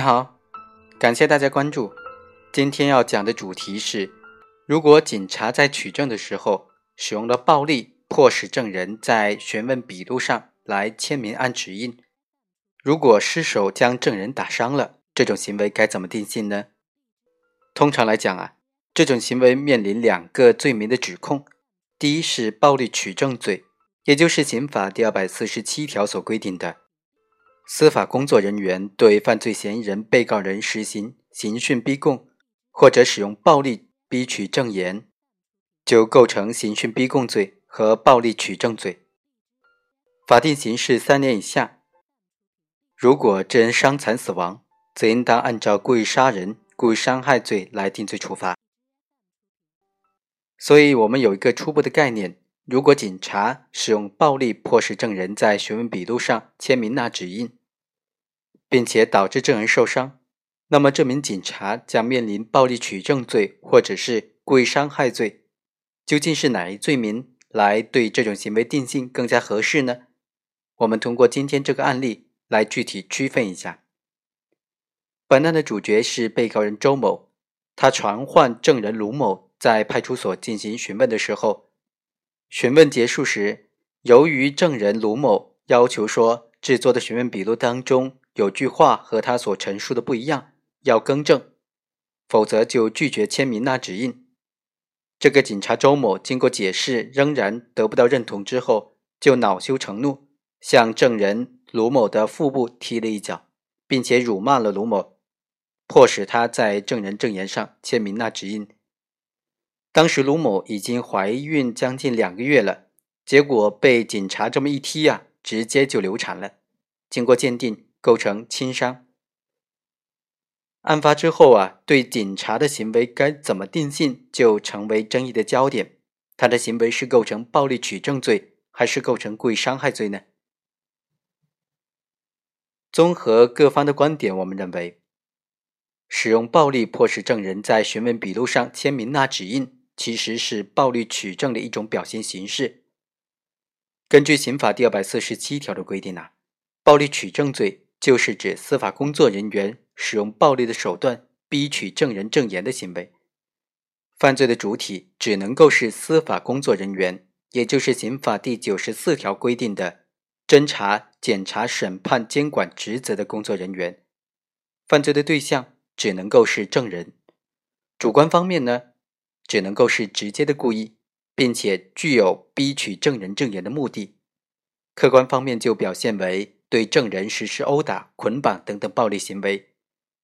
你好，感谢大家关注。今天要讲的主题是：如果警察在取证的时候使用了暴力，迫使证人在询问笔录上来签名按指印，如果失手将证人打伤了，这种行为该怎么定性呢？通常来讲啊，这种行为面临两个罪名的指控。第一是暴力取证罪，也就是刑法第二百四十七条所规定的，司法工作人员对犯罪嫌疑人、被告人实行刑讯逼供，或者使用暴力逼取证言，就构成刑讯逼供罪和暴力取证罪。法定刑是三年以下。如果致人伤残死亡，则应当按照故意杀人、故意伤害罪来定罪处罚。所以，我们有一个初步的概念：如果警察使用暴力迫使证人在询问笔录上签名捺指印，并且导致证人受伤，那么这名警察将面临暴力取证罪或者是故意伤害罪。究竟是哪一罪名来对这种行为定性更加合适呢？我们通过今天这个案例来具体区分一下。本案的主角是被告人周某，他传唤证人卢某。在派出所进行询问的时候，询问结束时，由于证人卢某要求说制作的询问笔录当中有句话和他所陈述的不一样，要更正，否则就拒绝签名捺指印。这个警察周某经过解释仍然得不到认同之后，就恼羞成怒，向证人卢某的腹部踢了一脚，并且辱骂了卢某，迫使他在证人证言上签名捺指印。当时卢某已经怀孕将近两个月了，结果被警察这么一踢呀，直接就流产了。经过鉴定，构成轻伤。案发之后啊，对警察的行为该怎么定性，就成为争议的焦点。他的行为是构成暴力取证罪，还是构成故意伤害罪呢？综合各方的观点，我们认为，使用暴力迫使证人在询问笔录上签名捺指印。其实是暴力取证的一种表现形式。根据刑法第二百四十七条的规定啊，暴力取证罪就是指司法工作人员使用暴力的手段逼取证人证言的行为。犯罪的主体只能够是司法工作人员，也就是刑法第九十四条规定的侦查、检察、审判、监管职责的工作人员。犯罪的对象只能够是证人。主观方面呢？只能够是直接的故意，并且具有逼取证人证言的目的。客观方面就表现为对证人实施殴打、捆绑等等暴力行为。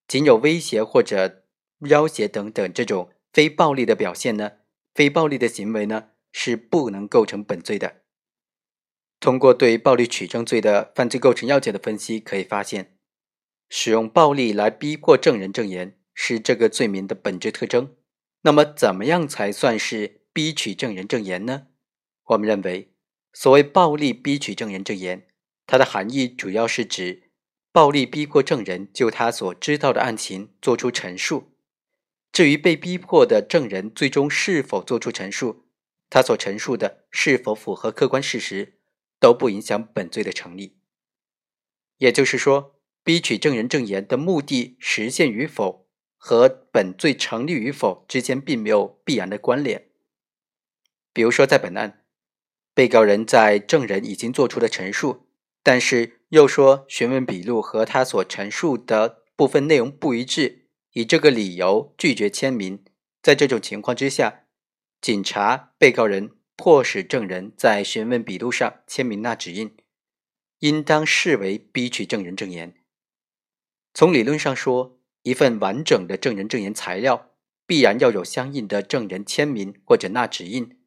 仅有威胁或者要挟等等这种非暴力的表现呢？非暴力的行为呢是不能构成本罪的。通过对暴力取证罪的犯罪构成要件的分析，可以发现，使用暴力来逼迫证人证言是这个罪名的本质特征。那么，怎么样才算是逼取证人证言呢？我们认为，所谓暴力逼取证人证言，它的含义主要是指暴力逼迫证人就他所知道的案情作出陈述。至于被逼迫的证人最终是否作出陈述，他所陈述的是否符合客观事实，都不影响本罪的成立。也就是说，逼取证人证言的目的实现与否。和本罪成立与否之间并没有必然的关联。比如说，在本案，被告人在证人已经做出的陈述，但是又说询问笔录和他所陈述的部分内容不一致，以这个理由拒绝签名。在这种情况之下，警察、被告人迫使证人在询问笔录上签名捺指印，应当视为逼取证人证言。从理论上说。一份完整的证人证言材料，必然要有相应的证人签名或者捺指印。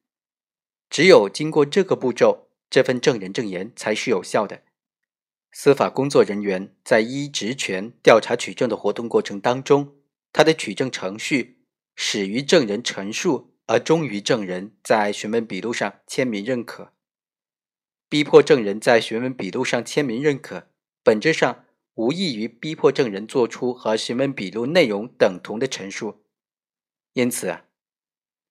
只有经过这个步骤，这份证人证言才是有效的。司法工作人员在依职权调查取证的活动过程当中，他的取证程序始于证人陈述，而终于证人在询问笔录上签名认可。逼迫证人在询问笔录上签名认可，本质上。无异于逼迫证人做出和询问笔录内容等同的陈述，因此啊，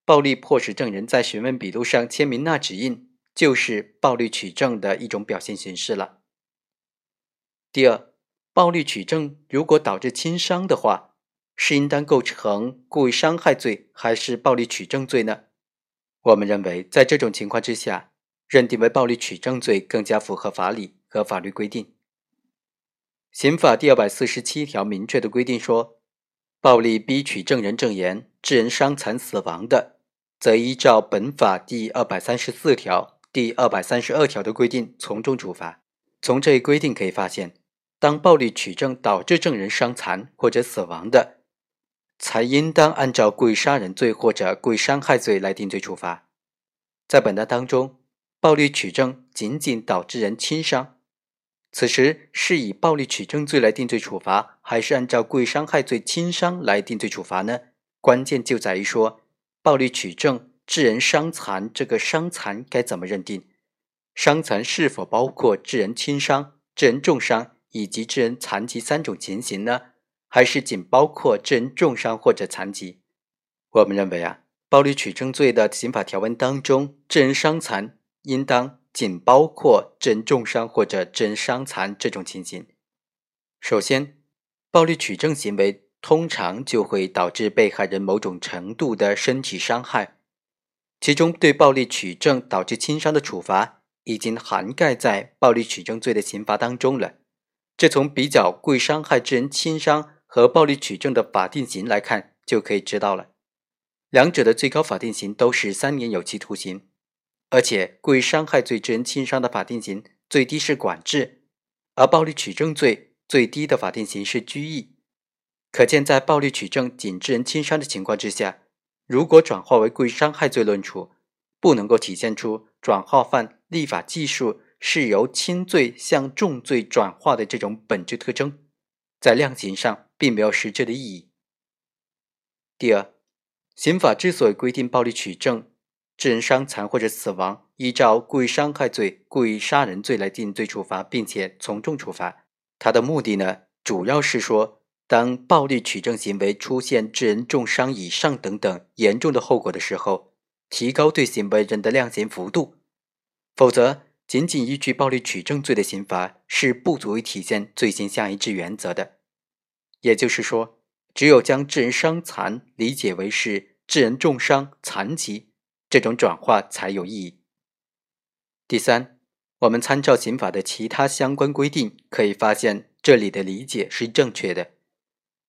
暴力迫使证人在询问笔录上签名捺指印，就是暴力取证的一种表现形式了。第二，暴力取证如果导致轻伤的话，是应当构成故意伤害罪还是暴力取证罪呢？我们认为，在这种情况之下，认定为暴力取证罪更加符合法理和法律规定。刑法第二百四十七条明确的规定说，暴力逼取证人证言，致人伤残死亡的，则依照本法第二百三十四条、第二百三十二条的规定从重处罚。从这一规定可以发现，当暴力取证导致证人伤残或者死亡的，才应当按照故意杀人罪或者故意伤害罪来定罪处罚。在本案当中，暴力取证仅仅导致人轻伤，此时是以暴力取证罪来定罪处罚，还是按照故意伤害罪轻伤来定罪处罚呢？关键就在于说，暴力取证致人伤残，这个伤残该怎么认定？伤残是否包括致人轻伤、致人重伤以及致人残疾三种情形呢？还是仅包括致人重伤或者残疾？我们认为啊，暴力取证罪的刑法条文当中，致人伤残应当仅包括致人重伤或者致人伤残这种情形。首先，暴力取证行为通常就会导致被害人某种程度的身体伤害，其中对暴力取证导致轻伤的处罚。已经涵盖在暴力取证罪的刑罚当中了。这从比较故意伤害致人轻伤和暴力取证的法定刑来看，就可以知道了。两者的最高法定刑都是三年有期徒刑，而且故意伤害罪致人轻伤的法定刑最低是管制，而暴力取证罪最低的法定刑是拘役。可见，在暴力取证仅致人轻伤的情况之下，如果转化为故意伤害罪论处，不能够体现出。转化犯立法技术是由轻罪向重罪转化的这种本质特征，在量刑上并没有实质的意义。第二，刑法之所以规定暴力取证致人伤残或者死亡，依照故意伤害罪、故意杀人罪来定罪处罚，并且从重处罚，它的目的呢，主要是说，当暴力取证行为出现致人重伤以上等等严重的后果的时候。提高对行为人的量刑幅度，否则仅仅依据暴力取证罪的刑罚是不足以体现罪行相一致原则的。也就是说，只有将致人伤残理解为是致人重伤、残疾，这种转化才有意义。第三，我们参照刑法的其他相关规定，可以发现这里的理解是正确的。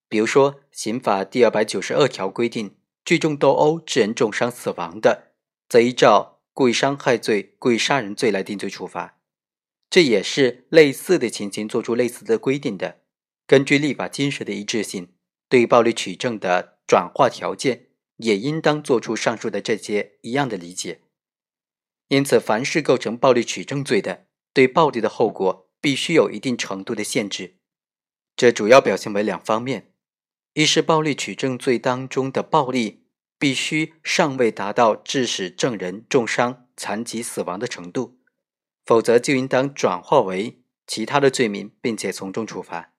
比如说，刑法第二百九十二条规定。聚众斗殴致人重伤死亡的，则依照故意伤害罪、故意杀人罪来定罪处罚。这也是类似的情形做出类似的规定的。根据立法精神的一致性，对暴力取证的转化条件，也应当做出上述的这些一样的理解。因此，凡是构成暴力取证罪的，对暴力的后果必须有一定程度的限制。这主要表现为两方面。一是暴力取证罪当中的暴力必须尚未达到致使证人重伤、残疾、死亡的程度，否则就应当转化为其他的罪名，并且从重处罚。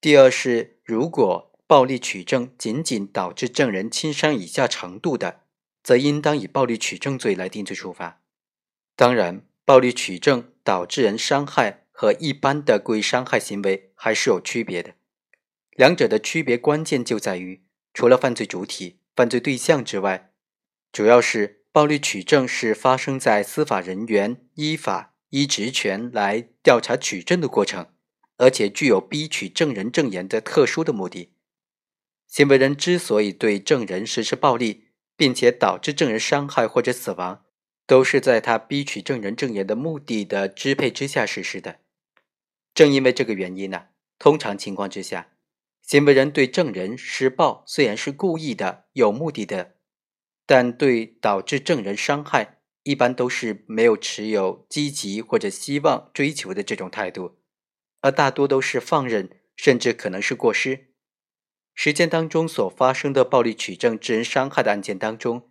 第二是，如果暴力取证仅仅导致证人轻伤以下程度的，则应当以暴力取证罪来定罪处罚。当然，暴力取证导致人伤害和一般的故意伤害行为还是有区别的。两者的区别关键就在于，除了犯罪主体、犯罪对象之外，主要是暴力取证是发生在司法人员依法依职权来调查取证的过程，而且具有逼取证人证言的特殊的目的。行为人之所以对证人实施暴力，并且导致证人伤害或者死亡，都是在他逼取证人证言的目的的支配之下实施的。正因为这个原因呢，通常情况之下。行为人对证人施暴虽然是故意的、有目的的，但对导致证人伤害，一般都是没有持有积极或者希望追求的这种态度，而大多都是放任，甚至可能是过失。实践当中所发生的暴力取证致人伤害的案件当中，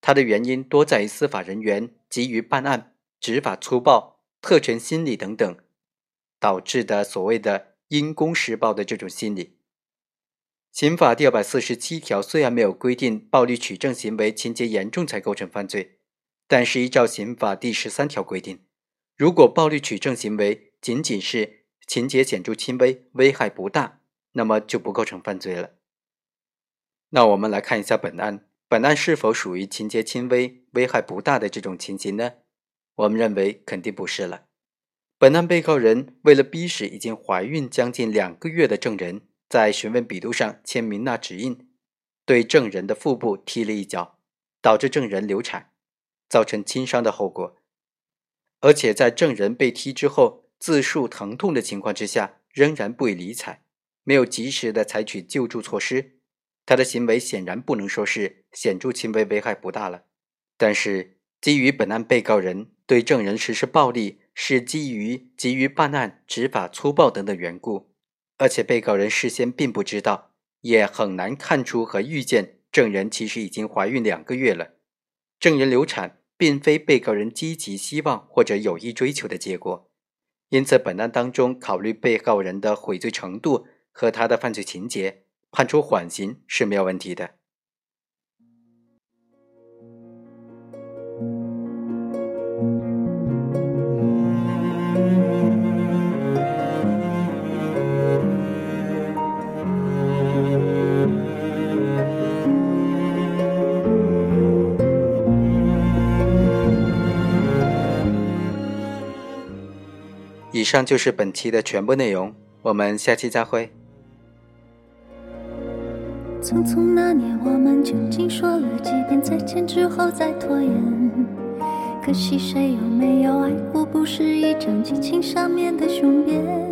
它的原因多在于司法人员急于办案、执法粗暴、特权心理等等，导致的所谓的因公施暴的这种心理。刑法第二百四十七条虽然没有规定暴力取证行为情节严重才构成犯罪，但是依照刑法第十三条规定，如果暴力取证行为仅仅是情节显著轻微，危害不大，那么就不构成犯罪了。那我们来看一下本案，本案是否属于情节轻微、危害不大的这种情形呢？我们认为肯定不是了。本案被告人为了逼使已经怀孕将近两个月的证人在询问笔录上签名捺指印，对证人的腹部踢了一脚，导致证人流产，造成轻伤的后果。而且在证人被踢之后自述疼痛的情况之下，仍然不予理睬，没有及时的采取救助措施。他的行为显然不能说是显著轻微、危害不大了。但是，基于本案被告人对证人实施暴力是基于急于办案、执法粗暴等等缘故，而且被告人事先并不知道，也很难看出和预见证人其实已经怀孕两个月了。证人流产并非被告人积极希望或者有意追求的结果，因此本案当中考虑被告人的悔罪程度和他的犯罪情节。判处缓刑是没有问题的。以上就是本期的全部内容，我们下期再会。匆匆那年，我们究竟说了几遍再见之后再拖延？可惜谁有没有爱过，不是一张激情上面的雄辩。